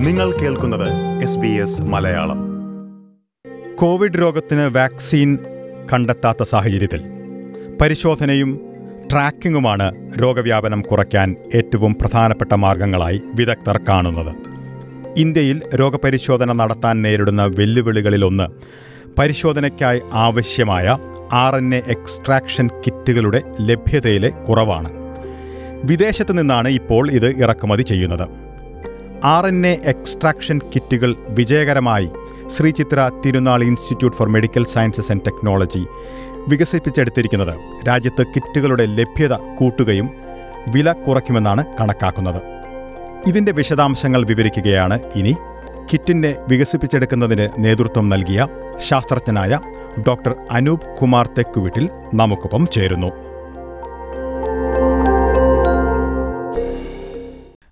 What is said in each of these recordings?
നിങ്ങൾ കേൾക്കുന്നത് S B S Malayalam. Covid രോഗത്തിന് വാക്സിൻ കണ്ടെത്താത്ത സാഹചര്യത്തിൽ പരിശോധനയും ട്രാക്കിങ്ങുമാണ് രോഗവ്യാപനം കുറയ്ക്കാൻ ഏറ്റവും പ്രധാനപ്പെട്ട മാർഗങ്ങളായി വിദഗ്ധർ കാണുന്നത്. ഇന്ത്യയിൽ രോഗപരിശോധന നടത്താൻ നേരിടുന്ന വെല്ലുവിളികളിലൊന്ന് പരിശോധനയ്ക്കായി ആവശ്യമായ ആർ എൻ എ എക്സ്ട്രാക്ഷൻ കിറ്റുകളുടെ ലഭ്യതയിലെ കുറവാണ്. വിദേശത്ത് നിന്നാണ് ഇപ്പോൾ ഇത് ഇറക്കുമതി ചെയ്യുന്നത്. ആർ എൻ എ എക്സ്ട്രാക്ഷൻ കിറ്റുകൾ വിജയകരമായി Sree Chitra Thirunal institute for medical sciences and technology വികസിപ്പിച്ചെടുത്തിരിക്കുന്നത്. രാജ്യത്ത് കിറ്റുകളുടെ ലഭ്യത കൂട്ടുകയും വില കുറയ്ക്കുമെന്നാണ് കണക്കാക്കുന്നത്. ഇതിന്റെ വിശദാംശങ്ങൾ വിവരിക്കുകയാണ് ഇനി. കിറ്റിനെ വികസിപ്പിച്ചെടുക്കുന്നതിന് നേതൃത്വം നൽകിയ ശാസ്ത്രജ്ഞനായ ഡോക്ടർ അനൂപ് കുമാർ തെക്കുവിട്ടിൽ നമുക്കൊപ്പം ചേരുന്നു.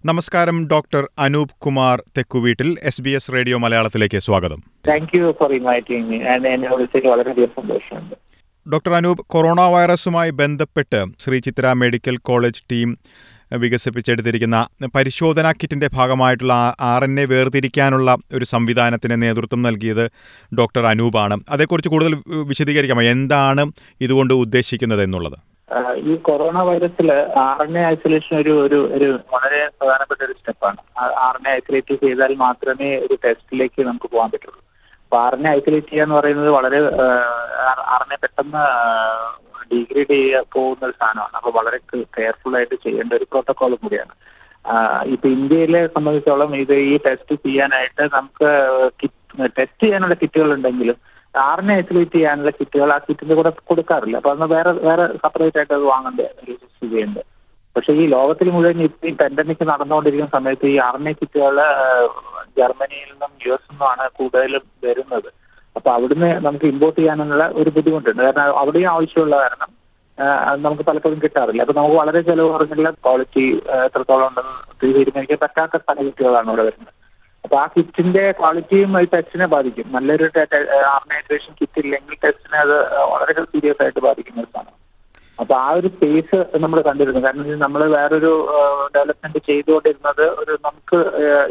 നമസ്കാരം doctor Anoop Kumar Thekkuveettil S B S radio മലയാളത്തിലേക്ക് സ്വാഗതം. Thank you for inviting me and എന്നെ വിളിച്ചതിൽ വളരെയധികം സന്തോഷമുണ്ട്. ഡോക്ടർ അനൂപ് കൊറോണ വൈറസുമായി ബന്ധപ്പെട്ട് Sree Chitra medical college team വികസിപ്പിച്ചെടുത്തിരിക്കുന്ന പരിശോധനാ കിറ്റിന്റെ ഭാഗമായിട്ടുള്ള ആർ എൻ എ വേർതിരിക്കാനുള്ള ഒരു സംവിധാനത്തിന് നേതൃത്വം നൽകിയത് ഡോക്ടർ അനൂപാണ്. അതേക്കുറിച്ച് കൂടുതൽ വിശദീകരിക്കാമോ? എന്താണ് ഇതുകൊണ്ട് ഉദ്ദേശിക്കുന്നത് എന്നുള്ളത്? ഈ കൊറോണ വൈറസിൽ ആർ എൻ എ ഐസൊലേഷൻ ഒരു ഒരു ഒരു വളരെ പ്രധാനപ്പെട്ട ഒരു സ്റ്റെപ്പാണ്. ആർ എൻ എ ഐസൊലേറ്റ് ചെയ്താൽ മാത്രമേ ഒരു ടെസ്റ്റിലേക്ക് നമുക്ക് പോകാൻ പറ്റുള്ളൂ. അപ്പൊ ആർ എൻ എ ഐസൊലേറ്റ് ചെയ്യുക എന്ന് പറയുന്നത് വളരെ ആർ എൻ എ പെട്ടെന്ന് ഡീഗ്രേഡ് ചെയ്യാൻ പോകുന്ന ഒരു സാധനമാണ്. അപ്പൊ വളരെ കെയർഫുൾ ആയിട്ട് ചെയ്യേണ്ട ഒരു പ്രോട്ടോകോൾ കൂടിയാണ്. ഇപ്പൊ ഇന്ത്യയിലെ സംബന്ധിച്ചോളം ഇത് ഈ ടെസ്റ്റ് ചെയ്യാനായിട്ട് നമുക്ക് ടെസ്റ്റ് ചെയ്യാനുള്ള കിറ്റുകൾ ഉണ്ടെങ്കിലും ആറിനെ ഐസൊലേറ്റ് ചെയ്യാനുള്ള കിറ്റുകൾ ആ കിറ്റിന്റെ കൂടെ കൊടുക്കാറില്ല. അപ്പൊ അന്ന് വേറെ വേറെ സെപ്പറേറ്റ് ആയിട്ട് അത് വാങ്ങേണ്ട? രജിസ്റ്റർ ചെയ്യേണ്ടത് പക്ഷെ ഈ ലോകത്തിൽ മുഴുവൻ ഈ പാൻഡമിക് നടന്നുകൊണ്ടിരിക്കുന്ന സമയത്ത് ഈ ആർമി കിറ്റുകൾ ജർമ്മനിയിൽ നിന്നും യു എസ് നിന്നുമാണ് കൂടുതലും വരുന്നത്. അപ്പൊ അവിടുന്ന് നമുക്ക് ഇമ്പോർട്ട് ചെയ്യാനുള്ള ഒരു ബുദ്ധിമുട്ടുണ്ട്. കാരണം അവിടെയും ആവശ്യമുള്ള കാരണം നമുക്ക് പലപ്പോഴും കിട്ടാറില്ല. അപ്പൊ നമുക്ക് വളരെ ചെലവ് കുറഞ്ഞുള്ള ക്വാളിറ്റി എത്രത്തോളം ഉണ്ടെന്ന് തീരുമാനിക്കാൻ പറ്റാത്ത പല കിറ്റുകളാണ് ഇവിടെ വരുന്നത്. അപ്പൊ ആ കിറ്റിന്റെ ക്വാളിറ്റിയും ഈ ടെസ്റ്റിനെ ബാധിക്കും. നല്ലൊരു ഓർഗനൈസേഷൻ കിറ്റ് ഇല്ലെങ്കിൽ ടെസ്റ്റിനെ അത് വളരെ സീരിയസ് ആയിട്ട് ബാധിക്കുന്ന ഒരു സാധനം. അപ്പൊ ആ ഒരു സ്പേസ് നമ്മൾ കണ്ടിരുന്നു. കാരണം നമ്മൾ വേറൊരു ഡെവലപ്മെന്റ് ചെയ്തുകൊണ്ടിരുന്നത് ഒരു നമുക്ക്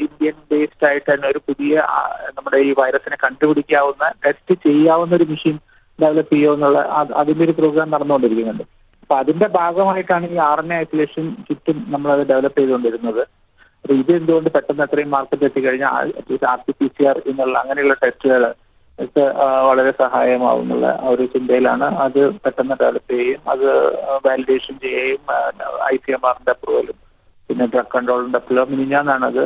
ഇന്ത്യൻ ബേസ്ഡ് ആയിട്ട് തന്നെ ഒരു പുതിയ നമ്മുടെ ഈ വൈറസിനെ കണ്ടുപിടിക്കാവുന്ന ടെസ്റ്റ് ചെയ്യാവുന്ന ഒരു മെഷീൻ ഡെവലപ്പ് ചെയ്യുമെന്നുള്ള അതിന്റെ ഒരു പ്രോഗ്രാം നടന്നുകൊണ്ടിരിക്കുന്നുണ്ട്. അപ്പൊ അതിന്റെ ഭാഗമായിട്ടാണ് ഈ ആർ എൻ ഐസൊലേഷൻ കിറ്റും നമ്മൾ അത് ഡെവലപ്പ് ചെയ്തുകൊണ്ടിരുന്നത്. അപ്പൊ ഇത് എന്തുകൊണ്ട് പെട്ടെന്ന് അത്രയും മാർക്കറ്റ് എത്തിക്കഴിഞ്ഞാൽ R T P C R എന്നുള്ള അങ്ങനെയുള്ള ടെസ്റ്റുകൾ ഒക്കെ വളരെ സഹായമാവും എന്നുള്ള ആ ഒരു ചിന്തയിലാണ് അത് പെട്ടെന്ന് ഡെവലപ്പ് ചെയ്യുകയും അത് വാലിഡേഷൻ ചെയ്യുകയും ഐ സി എം ആറിന്റെ അപ്രൂവലും പിന്നെ ഡ്രഗ് കൺട്രോളിന്റെ അപ്രൂവലും അത്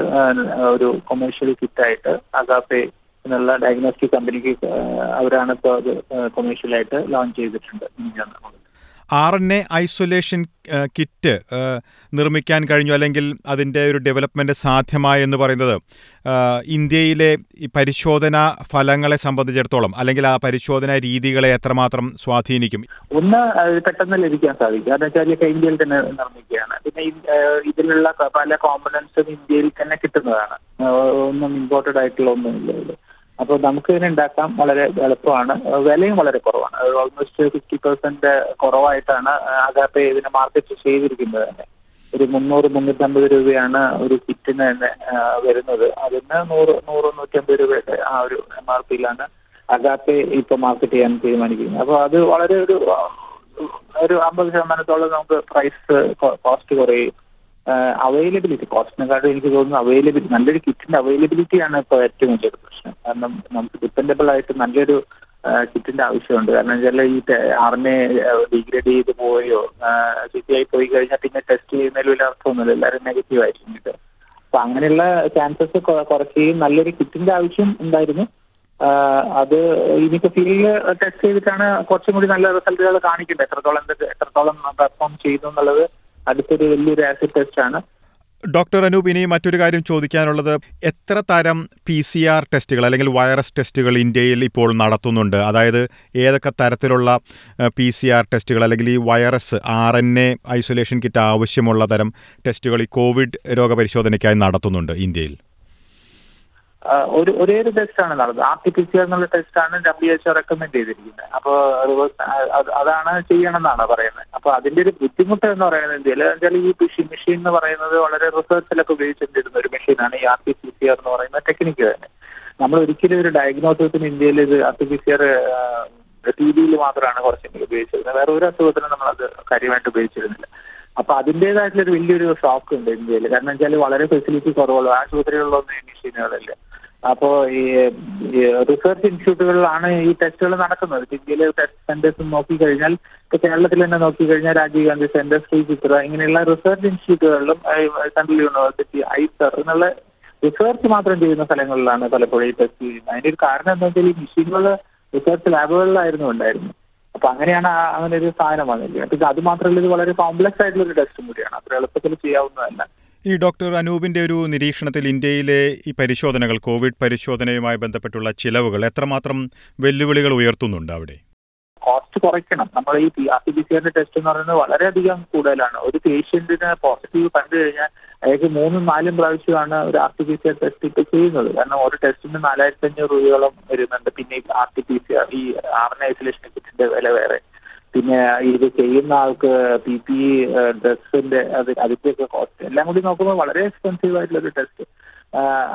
ഒരു കൊമേഴ്ഷ്യൽ കിറ്റ് ആയിട്ട് അഗാപേ എന്നുള്ള ഡയഗ്നോസ്റ്റിക് കമ്പനിക്ക് അവരാണ് ഇപ്പോൾ അത് കൊമേഴ്ഷ്യലായിട്ട് ലോഞ്ച് ചെയ്തിട്ടുണ്ട്. മിനിഞ്ഞാന്ന് R N A isolation kit നിർമ്മിക്കാൻ കഴിഞ്ഞു അല്ലെങ്കിൽ അതിന്റെ ഒരു ഡെവലപ്മെന്റ് സാധ്യമായെന്ന് പറയുന്നത് ഇന്ത്യയിലെ ഈ പരിശോധന ഫലങ്ങളെ സംബന്ധിച്ചിടത്തോളം അല്ലെങ്കിൽ ആ പരിശോധന രീതികളെ എത്രമാത്രം സ്വാധീനിക്കും? ഒന്ന് പെട്ടെന്ന് ലഭിക്കാൻ സാധിക്കും. അതെന്ന് വെച്ചാൽ ഇന്ത്യയിൽ തന്നെ നിർമ്മിക്കുകയാണ്. പിന്നെ ഇതിലുള്ള പല കോമ്പണൻസും ഇന്ത്യയിൽ തന്നെ കിട്ടുന്നതാണ്. ഒന്നും ഇമ്പോർട്ടഡ് ആയിട്ടുള്ള ഒന്നുമില്ല അപ്പോൾ നമുക്ക് ഇതിനെ ഉണ്ടാക്കാം വളരെ എളുപ്പമാണ്. വിലയും വളരെ കുറവാണ്. ഓൾമോസ്റ്റ് ഫിഫ്റ്റി പെർസെന്റ് കുറവായിട്ടാണ് അഗാപ്പെ ഇതിനെ മാർക്കറ്റ് ചെയ്തിരിക്കുന്നത് തന്നെ. ഒരു മുന്നൂറ് മുന്നൂറ്റമ്പത് രൂപയാണ് ഒരു കിറ്റിന് തന്നെ വരുന്നത്. അതിന് നൂറ് നൂറ് നൂറ്റമ്പത് രൂപയുടെ ആ ഒരു എം ആർ പിയിലാണ് അഗാപ്പെ ഇപ്പൊ മാർക്കറ്റ് ചെയ്യാൻ തീരുമാനിക്കുന്നത്. അപ്പോൾ അത് വളരെ ഒരു ഒരു അമ്പത് ശതമാനത്തോളം നമുക്ക് പ്രൈസ് കോസ്റ്റ് കുറയും. അവൈലബിലിറ്റി കോസ്റ്റിനെക്കാട്ടും എനിക്ക് തോന്നുന്നു അവൈലബിലിറ്റി നല്ലൊരു കിറ്റിന്റെ അവൈലബിലിറ്റിയാണ് ഇപ്പോൾ ഏറ്റവും വലിയൊരു പ്രശ്നം. കാരണം നമുക്ക് ഡിപ്പെൻഡബിൾ ആയിട്ട് നല്ലൊരു കിറ്റിന്റെ ആവശ്യമുണ്ട്. കാരണം വെച്ചാൽ ഈ ആർമി ഡിഗ്രേഡ് ചെയ്ത് പോയോ സിറ്റിയായി പോയി കഴിഞ്ഞാൽ പിന്നെ ടെസ്റ്റ് ചെയ്യുന്നതിൽ വലിയ അർത്ഥമൊന്നുമില്ല. എല്ലാവരും നെഗറ്റീവ് ആയിരിക്കും ഇത് അപ്പൊ അങ്ങനെയുള്ള ചാൻസസ് കുറയ്ക്കുകയും നല്ലൊരു കിറ്റിന്റെ ആവശ്യം ഉണ്ടായിരുന്നു. അത് ഇനിയിപ്പോ ഫീൽഡിൽ ടെസ്റ്റ് ചെയ്തിട്ടാണ് കുറച്ചും കൂടി നല്ല റിസൾട്ടുകൾ കാണിക്കേണ്ടത്. എത്രത്തോളം എത്രത്തോളം പെർഫോം ചെയ്യുന്നു എന്നുള്ളത് അടുത്തൊരു വലിയൊരു ആസിഡ് ടെസ്റ്റ് ആണ്. ഡോക്ടർ അനൂപ് ഇനി മറ്റൊരു കാര്യം ചോദിക്കാനുള്ളത്. എത്ര തരം പി സി ആർ ടെസ്റ്റുകൾ അല്ലെങ്കിൽ വൈറസ് ടെസ്റ്റുകൾ ഇന്ത്യയിൽ ഇപ്പോൾ നടത്തുന്നുണ്ട്? അതായത് ഏതൊക്കെ തരത്തിലുള്ള പി സി ആർ ടെസ്റ്റുകൾ അല്ലെങ്കിൽ ഈ virus R N A isolation kit ആവശ്യമുള്ള തരം ടെസ്റ്റുകൾ ഈ കോവിഡ് രോഗപരിശോധനയ്ക്കായി നടത്തുന്നുണ്ട് ഇന്ത്യയിൽ? ഒരു ഒരേ ഒരു ടെസ്റ്റാണ് നടന്നത്? ആർ ടി പി സി എന്നുള്ള ടെസ്റ്റാണ് ഡബ്ല്യു എച്ച് റെക്കമെൻഡ് ചെയ്തിരിക്കുന്നത്. അപ്പോൾ അതാണ് ചെയ്യണമെന്നാണ് പറയുന്നത്. അപ്പോൾ അതിന്റെ ഒരു ബുദ്ധിമുട്ട് എന്ന് പറയുന്നത് എന്തെങ്കിലും വെച്ചാൽ ഈ മെഷീൻ മെഷീൻ എന്ന് പറയുന്നത് വളരെ റിസർച്ചിലൊക്കെ ഉപയോഗിച്ചിട്ടിരുന്ന ഒരു മെഷീനാണ് ഈ R T P C R എന്ന് പറയുന്ന ടെക്നിക്ക് തന്നെ. നമ്മൾ ഒരിക്കലും ഒരു ഡയഗ്നോസിസിന് ഇന്ത്യയിൽ ഇത് R T P C R T ബിയിൽ മാത്രമാണ് കുറച്ചെങ്കിലും ഉപയോഗിച്ചിരുന്നത്. വേറെ ഒരു അസുഖത്തിനും നമ്മളത് കാര്യമായിട്ട് ഉപയോഗിച്ചിരുന്നില്ല. അപ്പൊ അതിന്റെതായിട്ടുള്ള ഒരു വലിയൊരു ഷോക്ക് ഉണ്ട് ഇന്ത്യയിൽ. കാരണം വെച്ചാൽ വളരെ ഫെസിലിറ്റി കുറവുള്ള ആശുപത്രികളിലൊന്നും ഈ മെഷീനുകളില്ല അപ്പോ ഈ റിസർച്ച് ഇൻസ്റ്റിറ്റ്യൂട്ടുകളിലാണ് ഈ ടെസ്റ്റുകൾ നടക്കുന്നത്. ഇന്ത്യയിലെ ടെസ്റ്റ് സെന്റേഴ്സ് നോക്കിക്കഴിഞ്ഞാൽ ഇപ്പൊ കേരളത്തിൽ തന്നെ നോക്കിക്കഴിഞ്ഞാൽ രാജീവ് ഗാന്ധി സെന്റർ ശ്രീ ചിത്ര ഇങ്ങനെയുള്ള റിസർച്ച് ഇൻസ്റ്റിറ്റ്യൂട്ടുകളിലും സെൻട്രൽ യൂണിവേഴ്സിറ്റി ഐസർ എന്നുള്ള റിസർച്ച് മാത്രം ചെയ്യുന്ന സ്ഥലങ്ങളിലാണ് പലപ്പോഴും ഈ ടെസ്റ്റ് ചെയ്യുന്നത്. അതിന്റെ ഒരു കാരണം എന്താ വെച്ചാൽ ഈ മെഷീനുകൾ റിസർച്ച് ലാബുകളിലായിരുന്നു ഉണ്ടായിരുന്നു അപ്പൊ അങ്ങനെയാണ് അങ്ങനെ ഒരു സാധനം വന്നില്ല പിന്നെ അത് മാത്രമല്ല ഇത് വളരെ കോംപ്ലക്സ് ആയിട്ടുള്ള ഒരു ടെസ്റ്റും കൂടിയാണ്. അത്ര എളുപ്പത്തിൽ ചെയ്യാവുന്നതല്ല. ഈ ഡോക്ടർ അനൂപിന്റെ ഒരു നിരീക്ഷണത്തിൽ ഇന്ത്യയിലെ ഈ പരിശോധനകൾ കോവിഡ് പരിശോധനയുമായി ബന്ധപ്പെട്ടുള്ള ചിലവുകൾ എത്രമാത്രം വെല്ലുവിളികൾ ഉയർത്തുന്നുണ്ട് അവിടെ? കോസ്റ്റ് കുറയ്ക്കണം. നമ്മൾ ഈ ആർ ടി പി സി ആറിന്റെ ടെസ്റ്റ് എന്ന് പറയുന്നത് വളരെയധികം കൂടുതലാണ്. ഒരു പേഷ്യന്റിന് പോസിറ്റീവ് കണ്ടു കഴിഞ്ഞാൽ അയാൾക്ക് മൂന്നും നാലും പ്രാവശ്യമാണ് ഒരു R T P C R test ഇപ്പൊ ചെയ്യുന്നത്. കാരണം ഒരു ടെസ്റ്റിന് നാലായിരത്തി അഞ്ഞൂറ് രൂപയോളം വരുന്നുണ്ട്. പിന്നെ ഈ R T P C R ഈ എൻ ഐസൊലേഷൻ കിറ്റിന്റെ വില വേറെ. പിന്നെ ഇത് ചെയ്യുന്ന ആൾക്ക് പി പി ഡ്രസ്സിന്റെ അത് അതിന്റെയൊക്കെ കോസ്റ്റ് എല്ലാം കൂടി നോക്കുമ്പോൾ വളരെ എക്സ്പെൻസീവ് ആയിട്ടുള്ള ഒരു ടെസ്റ്റ്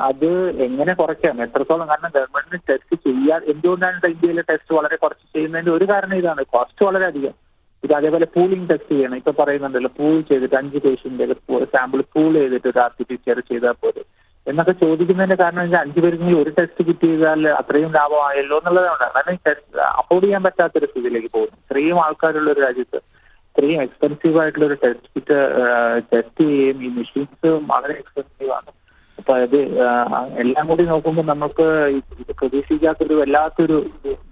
അത് എങ്ങനെ കുറയ്ക്കാം? എത്രത്തോളം കാരണം ഗവൺമെന്റിന് ടെസ്റ്റ് ചെയ്യാൻ എന്തുകൊണ്ടാണ് ഇന്ത്യയിലെ ടെസ്റ്റ് വളരെ കുറച്ച് ചെയ്യുന്നതിന്റെ ഒരു കാരണം ഇതാണ്. കോസ്റ്റ് വളരെ അധികം. ഇത് അതേപോലെ പൂളിംഗ് ടെസ്റ്റ് ചെയ്യണം. ഇപ്പൊ പറയുന്നുണ്ടല്ലോ പൂൾ ചെയ്തിട്ട് അഞ്ച് പേഷ്യന്റ് സാമ്പിൾ പൂൾ ചെയ്തിട്ട് ഒരു R T P C R ചെയ്താൽ പോലെ എന്നൊക്കെ ചോദിക്കുന്നതിന്റെ കാരണം വെച്ചാൽ അഞ്ചു പേർക്ക് ഒരു ടെസ്റ്റ് കിട്ടിയാൽ അത്രയും ലാഭമായല്ലോ എന്നുള്ളതാണ്. കാരണം ടെസ്റ്റ് അഫോർഡ് ചെയ്യാൻ പറ്റാത്തൊരു സ്ഥിതിയിലേക്ക് പോകുന്നു ഇത്രയും ആൾക്കാരുള്ള ഒരു രാജ്യത്ത് ഇത്രയും എക്സ്പെൻസീവ് ആയിട്ടുള്ള ഒരു ടെസ്റ്റ് കിറ്റ് ടെസ്റ്റ് ചെയ്യുകയും ഈ മെഷീൻസ് വളരെ എക്സ്പെൻസീവ് ആണ്. അപ്പൊ അത് എല്ലാം കൂടി നോക്കുമ്പോൾ നമുക്ക് ഇത് പ്രതീക്ഷിക്കാത്തൊരു വല്ലാത്തൊരു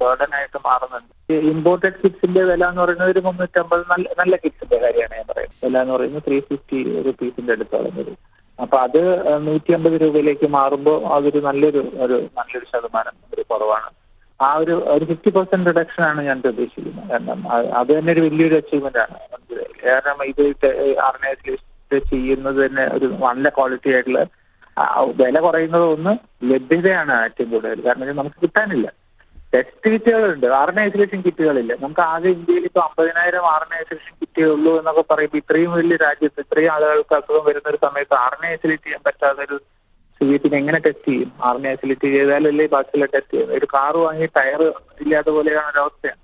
ബേർഡൻ ആയിട്ട് മാറുന്നുണ്ട്. ഇമ്പോർട്ടഡ് കിറ്റ്സിന്റെ വില എന്ന് പറയുന്നത് ഒരു മുന്നൂറ്റമ്പത് നല്ല നല്ല കിറ്റ്സിന്റെ കാര്യമാണ് ഞാൻ പറയുന്നത്. വില എന്ന് പറയുന്നത് ത്രീ ഫിഫ്റ്റി റുപ്പീസിന്റെ അടുത്ത് വരും. അപ്പൊ അത് നൂറ്റി അമ്പത് രൂപയിലേക്ക് മാറുമ്പോൾ അതൊരു നല്ലൊരു ഒരു നല്ലൊരു ശതമാനം ഒരു കുറവാണ്. ആ ഒരു ഒരു ഫിഫ്റ്റി പെർസെന്റ് റിഡക്ഷൻ ആണ് ഞാൻ പ്രതീക്ഷിക്കുന്നത്. കാരണം അത് തന്നെ ഒരു വലിയൊരു അച്ചീവ്മെന്റ് ആണ്. കാരണം ഇത് ഓർഗനൈസേഷൻ ചെയ്യുന്നത് തന്നെ ഒരു നല്ല ക്വാളിറ്റി ആയിട്ടുള്ള വില കുറയുന്നത് ഒന്ന് ലഭ്യതയാണ് ഏറ്റവും കൂടുതൽ. കാരണം നമുക്ക് കിട്ടാനില്ല. ടെസ്റ്റ് കിറ്റുകളുണ്ട് ഐസൊലേഷൻ കിറ്റുകളില്ല നമുക്ക് ആകെ ഇന്ത്യയിൽ ഇപ്പൊ അമ്പതിനായിരം ആർഗനൈസേഷൻ കിറ്റേ ഉള്ളൂ എന്നൊക്കെ പറയുമ്പോൾ ഇത്രയും വലിയ രാജ്യത്ത് ഇത്രയും ആളുകൾക്ക് അസുഖം വരുന്ന ഒരു സമയത്ത് ആറിനെ ഐസൊലേറ്റ് ചെയ്യാൻ ഒരു സ്ഥിതിത്തിന് എങ്ങനെ ടെസ്റ്റ് ചെയ്യും? ആർമി ഐസൊലേറ്റ് ചെയ്താലല്ലേ ബാക്കിയുള്ള ടെസ്റ്റ് ചെയ്യുന്നത്? ഒരു കാറ് വാങ്ങി ടയർ ഇല്ലാത്ത പോലെയാണ് ഒരു അവസ്ഥയാണ്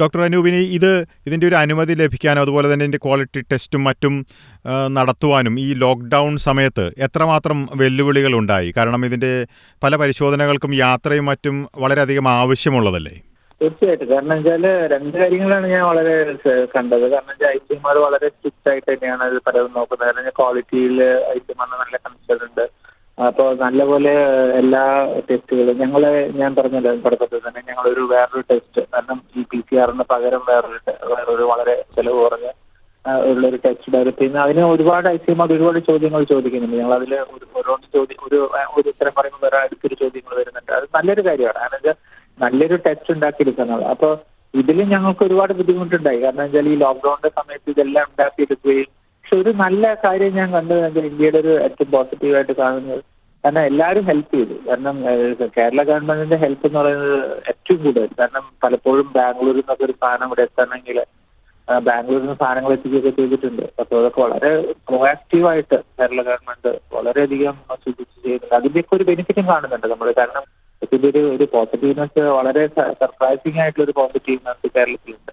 ഡോക്ടർ അനൂപിന് ഇത് ഇതിന്റെ ഒരു അനുമതി ലഭിക്കാനും അതുപോലെ തന്നെ ഇതിന്റെ ക്വാളിറ്റി ടെസ്റ്റും മറ്റും നടത്തുവാനും ഈ ലോക്ക്ഡൗൺ സമയത്ത് എത്രമാത്രം വെല്ലുവിളികൾ ഉണ്ടായി? കാരണം ഇതിന്റെ പല പരിശോധനകൾക്കും യാത്രയും മറ്റും വളരെയധികം ആവശ്യമുള്ളതല്ലേ? തീർച്ചയായിട്ടും. കാരണം വെച്ചാൽ രണ്ട് കാര്യങ്ങളാണ് ഞാൻ വളരെ കണ്ടത്. കാരണം വെച്ചാൽ ഐ സിമാർ വളരെ സ്ട്രിക്റ്റ് ആയിട്ട് തന്നെയാണ് പലതും നോക്കുന്നത്. കാരണം ക്വാളിറ്റിയിൽ ഐ സി നല്ല കൺസേൺ ഉണ്ട്. അപ്പോൾ നല്ലപോലെ എല്ലാ ടെസ്റ്റുകളും ഞങ്ങളെ ഞാൻ പറഞ്ഞല്ലോ തുടക്കത്തിൽ തന്നെ ഞങ്ങൾ ഒരു വേറൊരു ടെസ്റ്റ് കാരണം ഈ പി സി ആറിന് പകരം വേറൊരു വേറൊരു വളരെ ചിലവ് കുറഞ്ഞ ഉള്ളൊരു ടെസ്റ്റ് ഡെവലപ്പ് ചെയ്യുന്ന അതിന് ഒരുപാട് ഐ സി എം ഒരുപാട് ചോദ്യങ്ങൾ ചോദിക്കുന്നുണ്ട്. ഞങ്ങൾ അതിൽ ഒരു ഓരോന്ന് ചോദ്യം ഒരു ഒരു ഉത്തരം പറയുമ്പോൾ വേറെ അടുത്തൊരു ചോദ്യങ്ങൾ വരുന്നുണ്ട്. അത് നല്ലൊരു കാര്യമാണ്. കാരണം നല്ലൊരു ടെസ്റ്റ് ഉണ്ടാക്കിയെടുക്കുന്നത് അപ്പോൾ ഇതിലും ഞങ്ങൾക്ക് ഒരുപാട് ബുദ്ധിമുട്ടുണ്ടായി. കാരണം വെച്ചാൽ ഈ ലോക്ക്ഡൌണിന്റെ സമയത്ത് ഇതെല്ലാം ഉണ്ടാക്കിയെടുക്കുകയും പക്ഷെ ഒരു നല്ല കാര്യം ഞാൻ കണ്ടത് എന്താ ഇന്ത്യയുടെ ഒരു ഏറ്റവും പോസിറ്റീവായിട്ട് കാണുന്നത്. കാരണം എല്ലാവരും ഹെൽപ്പ് ചെയ്തു. കാരണം കേരള ഗവൺമെന്റിന്റെ ഹെൽപ്പ് എന്ന് പറയുന്നത് ഏറ്റവും കൂടുതൽ. കാരണം പലപ്പോഴും ബാംഗ്ലൂരിൽ നിന്നൊക്കെ ഒരു സാധനം ഇവിടെ എത്തണമെങ്കിൽ ബാംഗ്ലൂരിൽ നിന്ന് സാധനങ്ങൾ എത്തിക്കുകയൊക്കെ ചെയ്തിട്ടുണ്ട്. അപ്പോൾ അതൊക്കെ വളരെ proactive കേരള ഗവൺമെന്റ് വളരെയധികം സൂചിച്ച് ചെയ്യുന്നുണ്ട്. അതിന്റെയൊക്കെ ഒരു ബെനിഫിറ്റും കാണുന്നുണ്ട് നമ്മൾ കാരണം ഇതിന്റെ ഒരു ഒരു പോസിറ്റീവ്നെസ് വളരെ സർപ്രൈസിംഗ് ആയിട്ടുള്ള ഒരു പോസിറ്റീവ്നെസ് കേരളത്തിലുണ്ട്.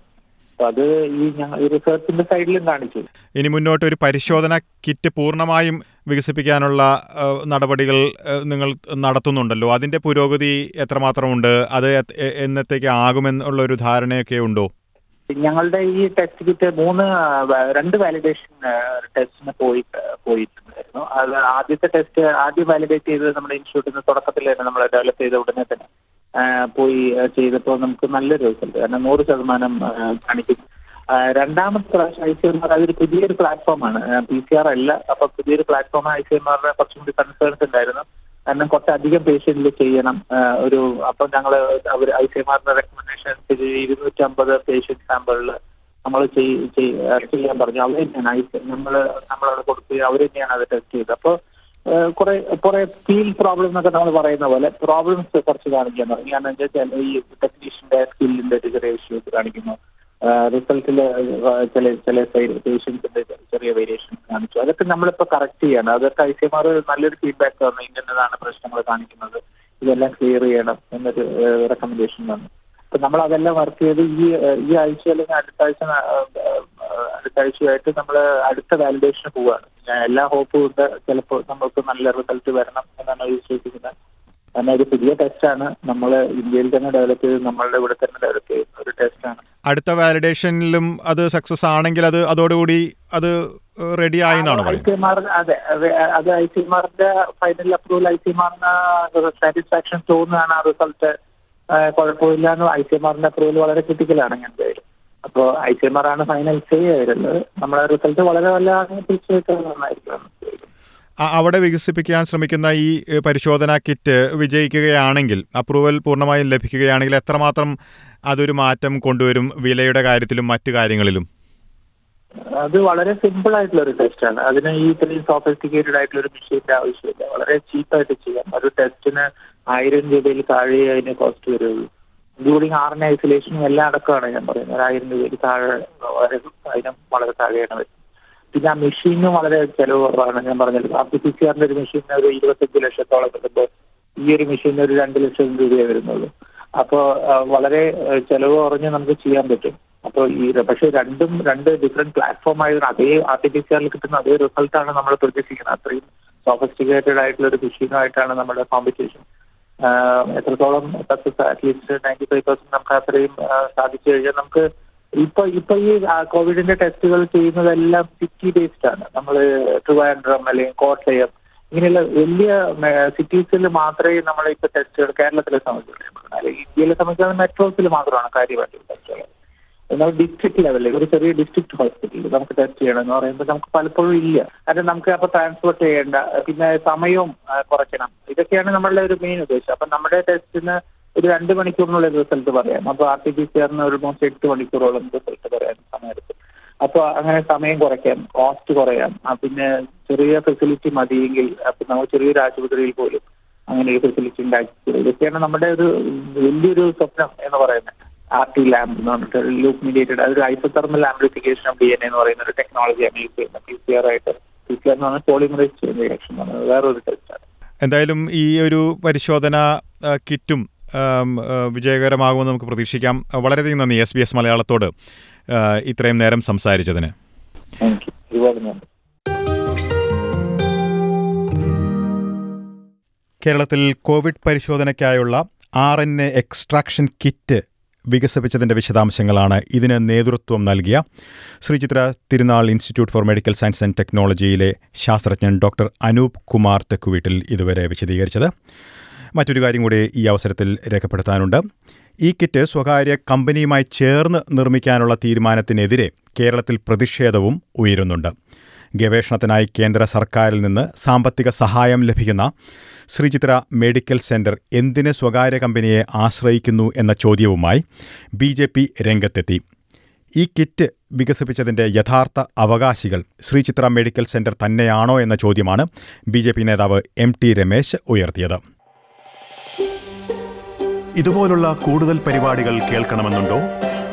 അപ്പൊ അത് ഈ റിസർച്ചിന്റെ സൈഡിലും കാണിച്ചു. ഇനി മുന്നോട്ട് ഒരു പരിശോധന കിറ്റ് പൂർണമായും വികസിപ്പിക്കാനുള്ള നടപടികൾ നിങ്ങൾ നടത്തുന്നുണ്ടല്ലോ. അതിന്റെ പുരോഗതി എത്രമാത്രമുണ്ട്? അത് എന്നത്തേക്ക് ആകുമെന്നുള്ള ഒരു ധാരണയൊക്കെ ഉണ്ടോ? ഞങ്ങളുടെ ഈ ടെസ്റ്റ് കിറ്റ് മൂന്ന് രണ്ട് വാലിഡേഷൻ ടെസ്റ്റിന് പോയി പോയിട്ടുണ്ടായിരുന്നു. അത് ആദ്യത്തെ ടെസ്റ്റ് ആദ്യം വാലിഡേറ്റ് ചെയ്തത് നമ്മുടെ ഇൻസ്റ്റിറ്റ്യൂട്ടിന് തുടക്കത്തിൽ തന്നെ നമ്മൾ ഡെവലപ്പ് ചെയ്ത ഉടനെ തന്നെ. പോയി ചെയ്തപ്പോൾ നമുക്ക് നല്ലൊരു റിസൾട്ട് കാരണം നൂറ് ശതമാനം കാണിക്കും. രണ്ടാമത്തെ പ്രാവശ്യം ഐ സി എം ആർ അതൊരു പുതിയൊരു പ്ലാറ്റ്ഫോമാണ് പി സി ആർ അല്ല അപ്പൊ പുതിയൊരു പ്ലാറ്റ്ഫോം ഐ സി എം ആറിന് കുറച്ചും കൂടി കൺസേൺസ് ഉണ്ടായിരുന്നു. കാരണം കുറച്ചധികം പേഷ്യന്റിൽ ചെയ്യണം ഒരു അപ്പം ഞങ്ങൾ അവർ ഐ സി എം ആറിന്റെ റെക്കമെൻഡേഷൻ അനുസരിച്ച് ഇരുന്നൂറ്റമ്പത് പേഷ്യന്റ് സാമ്പിളിൽ നമ്മൾ ചെയ്യാൻ പറഞ്ഞു. അവർ തന്നെയാണ് നമ്മൾ നമ്മളവിടെ കൊടുത്ത് അവർ തന്നെയാണ് അത് ടെസ്റ്റ് ചെയ്തത്. അപ്പോൾ കുറെ കുറെ സ്കിൽ പ്രോബ്ലം എന്നൊക്കെ നമ്മൾ പറയുന്ന പോലെ പ്രോബ്ലംസ് കുറച്ച് കാണിക്കാൻ തുടങ്ങി. കാരണം എന്താ വെച്ചാൽ ഈ ടെക്നീഷ്യന്റെ സ്കില്ലിന്റെ ചെറിയ ഇഷ്യൂസ് കാണിക്കുന്നു. റിസൾട്ടിൽ ചില ചില പേഷ്യൻസിന്റെ ചെറിയ വേരിയേഷൻ കാണിച്ചു. അതൊക്കെ നമ്മളിപ്പോൾ കറക്റ്റ് ചെയ്യണം. അതൊക്കെ ഐ സി ആർ നല്ലൊരു ഫീഡ്ബാക്ക് തന്നു. ഇന്നതാണ് പ്രശ്നങ്ങൾ കാണിക്കുന്നത്. ഇതെല്ലാം ക്ലിയർ ചെയ്യണം എന്നൊരു റെക്കമെൻഡേഷൻ തന്നു. അപ്പൊ നമ്മൾ അതെല്ലാം വർക്ക് ചെയ്ത് ഈ ഈ ആഴ്ച അല്ലെങ്കിൽ അടുത്ത ആഴ്ച ആഴ്ചയായിട്ട് നമ്മൾ അടുത്ത വാലിഡേഷന് പോവുകയാണ് എല്ലാ ഹോപ്പും ഉണ്ട്. ചിലപ്പോൾ നമ്മൾക്ക് നല്ല റിസൾട്ട് വരണം എന്നാണ് വിശ്വസിക്കുന്നത്. കാരണം ഒരു പുതിയ ടെസ്റ്റാണ് നമ്മൾ ഇന്ത്യയിൽ തന്നെ ഡെവലപ്പ് ചെയ്ത് നമ്മളുടെ ഇവിടെ തന്നെ ഡെവലപ്പ് ചെയ്യുന്ന ഒരു ടെസ്റ്റാണ് അടുത്ത വാലിഡേഷനിലും അത് സക്സസ് ആണെങ്കിൽ അത് അതോടുകൂടി അത് റെഡി ആയി എന്നാണ് ഐ സി എം അതെ അതെ, അത് ഐ സി എം ആറിന്റെ final approval I C M ആറിന് സാറ്റിസ്ഫാക്ഷൻ തോന്നുകയാണ് ആ റിസൾട്ട് കുഴപ്പമില്ല എന്ന് ഐ സി എം ആറിന്റെ അപ്രൂവൽ വളരെ ക്രിട്ടിക്കലാണ് ഞാൻ പേര് അപ്പോൾ ഐ സി എം ആർ ആണ് ഫൈനൽ ചെയ്യുന്നത് നമ്മുടെ റിസൾട്ട് വളരെ വല്ലതാണെങ്കിൽ തീർച്ചയായിട്ടും നന്നായിരിക്കും അ- അവിടെ വികസിപ്പിക്കാൻ ശ്രമിക്കുന്ന ഈ പരിശോധനാ കിറ്റ് വിജയിക്കുകയാണെങ്കിൽ അപ്രൂവൽ പൂർണമായും ലഭിക്കുകയാണെങ്കിൽ എത്രമാത്രം അതൊരു മാറ്റം കൊണ്ടുവരും വിലയുടെ കാര്യത്തിലും മറ്റു കാര്യങ്ങളിലും? അത് വളരെ സിമ്പിൾ ആയിട്ടുള്ള ഒരു ടെസ്റ്റ് ആണ്. അതിന് ഈ ഇത്രയും സോഫിസ്റ്റിക്കേറ്റഡ് ആയിട്ടുള്ള ഒരു മെഷീന്റെ ആവശ്യമില്ല. വളരെ ചീപ്പായിട്ട് ചെയ്യാം. ഒരു ടെസ്റ്റിന് ആയിരം രൂപയിൽ താഴെ അതിന് കോസ്റ്റ് വരുള്ളൂ. ഇൻക്ലൂഡിങ് ആറിന് ഐസൊലേഷനും എല്ലാം അടക്കമാണ് ഞാൻ പറയുന്നത്. ഒരായിരം രൂപയ്ക്ക് താഴെ അതിനും വളരെ താഴെയാണ്. വരുന്നത് പിന്നെ ആ മെഷീനും വളരെ ചെലവ് കുറവാണ് ഞാൻ പറഞ്ഞത്. ആർ ടി പി സി ആറിന്റെ ഒരു മെഷീന് ഒരു ഇരുപത്തഞ്ച് ലക്ഷത്തോളം വരുമ്പോൾ ഈ ഒരു മെഷീന് ഒരു രണ്ട് ലക്ഷം രൂപയേ വരുന്നുള്ളൂ. അപ്പോൾ വളരെ ചെലവ് കുറഞ്ഞ് നമുക്ക് ചെയ്യാൻ പറ്റും. അപ്പോൾ ഈ പക്ഷേ രണ്ടും രണ്ട് ഡിഫറെന്റ് പ്ലാറ്റ്ഫോം ആയതിന് അതേ ആർ ടി പി സി ആറിൽ കിട്ടുന്ന അതേ റിസൾട്ടാണ് നമ്മൾ പ്രതീക്ഷിക്കുന്നത്. അത്രയും സോഫിസ്റ്റിക്കേറ്റഡ് ആയിട്ടുള്ള ഒരു മെഷീനുമായിട്ടാണ് നമ്മുടെ കോമ്പറ്റീഷൻ എത്രത്തോളം success at least ninety five percent നമുക്ക് അത്രയും സാധിച്ചു കഴിഞ്ഞാൽ നമുക്ക് ഇപ്പൊ ഇപ്പൊ ഈ കോവിഡിന്റെ ടെസ്റ്റുകൾ ചെയ്യുന്നതെല്ലാം സിറ്റി ബേസ്ഡ് ആണ്. നമ്മൾ ട്രിവാൻഡ്രം അല്ലെങ്കിൽ കോട്ടയം ഇങ്ങനെയുള്ള വലിയ സിറ്റീസിൽ മാത്രമേ നമ്മൾ ഇപ്പൊ ടെസ്റ്റുകൾ കേരളത്തിലെ സംബന്ധിച്ചിട്ടുള്ളൂ അല്ലെങ്കിൽ ഇന്ത്യയിലെ സംബന്ധിച്ചാൽ മെട്രോസിൽ മാത്രമാണ് കാര്യമായിട്ടുള്ള ടെസ്റ്റുകൾ എന്നാൽ ഡിസ്ട്രിക്ട് ലെവലിൽ ഒരു ചെറിയ ഡിസ്ട്രിക്ട് ഹോസ്പിറ്റലിൽ നമുക്ക് ടെസ്റ്റ് ചെയ്യണം എന്ന് പറയുമ്പോൾ നമുക്ക് പലപ്പോഴും ഇല്ല. കാരണം നമുക്ക് അപ്പോൾ ട്രാൻസ്പോർട്ട് ചെയ്യേണ്ട പിന്നെ സമയവും കുറയ്ക്കണം. ഇതൊക്കെയാണ് നമ്മളുടെ ഒരു മെയിൻ ഉദ്ദേശം. അപ്പം നമ്മുടെ ടെസ്റ്റിന് ഒരു രണ്ട് മണിക്കൂറിനുള്ളിൽ റിസൾട്ട് പറയാം. അപ്പോൾ ആർ ടി പി സി ആറിന് ഓൾമോസ്റ്റ് എട്ട് മണിക്കൂറോളം റിസൾട്ട് പറയാൻ സമയമെടുക്കും അപ്പോൾ അങ്ങനെ സമയം കുറയ്ക്കാം കോസ്റ്റ് കുറയാം. പിന്നെ ചെറിയ ഫെസിലിറ്റി മതിയെങ്കിൽ അപ്പം നമ്മൾ ചെറിയൊരു ആശുപത്രിയിൽ പോലും അങ്ങനെ ഒരു ഫെസിലിറ്റി ഉണ്ടാക്കി ഇതൊക്കെയാണ് നമ്മുടെ ഒരു വലിയൊരു സ്വപ്നം എന്ന് പറയുന്നത്. ആർ ടി ലാബ് എന്ന് പറഞ്ഞിട്ട് ലൂപ്പ് മീഡിയേറ്റഡ് അതൊരു isothermal amplification of D N എന്ന് പറയുന്ന ഒരു ടെക്നോളജിയാണ് യൂസ് ചെയ്യുന്നത്. പി സി ആർ ആയിട്ട്. പി സി ആർ എന്ന് പറഞ്ഞാൽ പോളിമറൈസ് ചെയ്യുന്ന റിയാക്ഷൻ എന്ന് വേറൊരു ടെസ്റ്റാണ് എന്തായാലും ഈ ഒരു പരിശോധന കിറ്റും വിജയകരമാകുമെന്ന് നമുക്ക് പ്രതീക്ഷിക്കാം. വളരെയധികം നന്ദി എസ് ബി എസ് മലയാളത്തോട് ഇത്രയും നേരം സംസാരിച്ചതിന്. കേരളത്തിൽ കോവിഡ് പരിശോധനയ്ക്കായുള്ള R N A extraction kit വികസിപ്പിച്ചതിന്റെ വിശദാംശങ്ങളാണ് ഇതിന് നേതൃത്വം നൽകിയ Sree Chitra Thirunal institute for medical science and ടെക്നോളജിയിലെ ശാസ്ത്രജ്ഞൻ ഡോക്ടർ അനൂപ് കുമാർ തെക്കുവീട്ടിൽ ഇതുവരെ വിശദീകരിച്ചത്. മറ്റൊരു കാര്യം കൂടി ഈ അവസരത്തിൽ രേഖപ്പെടുത്താനുണ്ട്. ഈ കിറ്റ് സ്വകാര്യ കമ്പനിയുമായി ചേർന്ന് നിർമ്മിക്കാനുള്ള തീരുമാനത്തിനെതിരെ കേരളത്തിൽ പ്രതിഷേധവും ഉയരുന്നുണ്ട്. ഗവേഷണത്തിനായി കേന്ദ്ര സർക്കാരിൽ നിന്ന് സാമ്പത്തിക സഹായം ലഭിക്കുന്ന ശ്രീചിത്ര മെഡിക്കൽ സെന്റർ എന്തിന് സ്വകാര്യ കമ്പനിയെ ആശ്രയിക്കുന്നു എന്ന ചോദ്യവുമായി ബി ജെ പി രംഗത്തെത്തി. ഈ കിറ്റ് വികസിപ്പിച്ചതിന്റെ യഥാർത്ഥ അവകാശികൾ ശ്രീചിത്ര മെഡിക്കൽ സെന്റർ തന്നെയാണോ എന്ന ചോദ്യമാണ് ബി ജെ പി നേതാവ് എം ടി രമേശ് ഉയർത്തിയത്. ഇതുപോലുള്ള കൂടുതൽ പരിപാടികൾ കേൾക്കണമെന്നുണ്ടോ?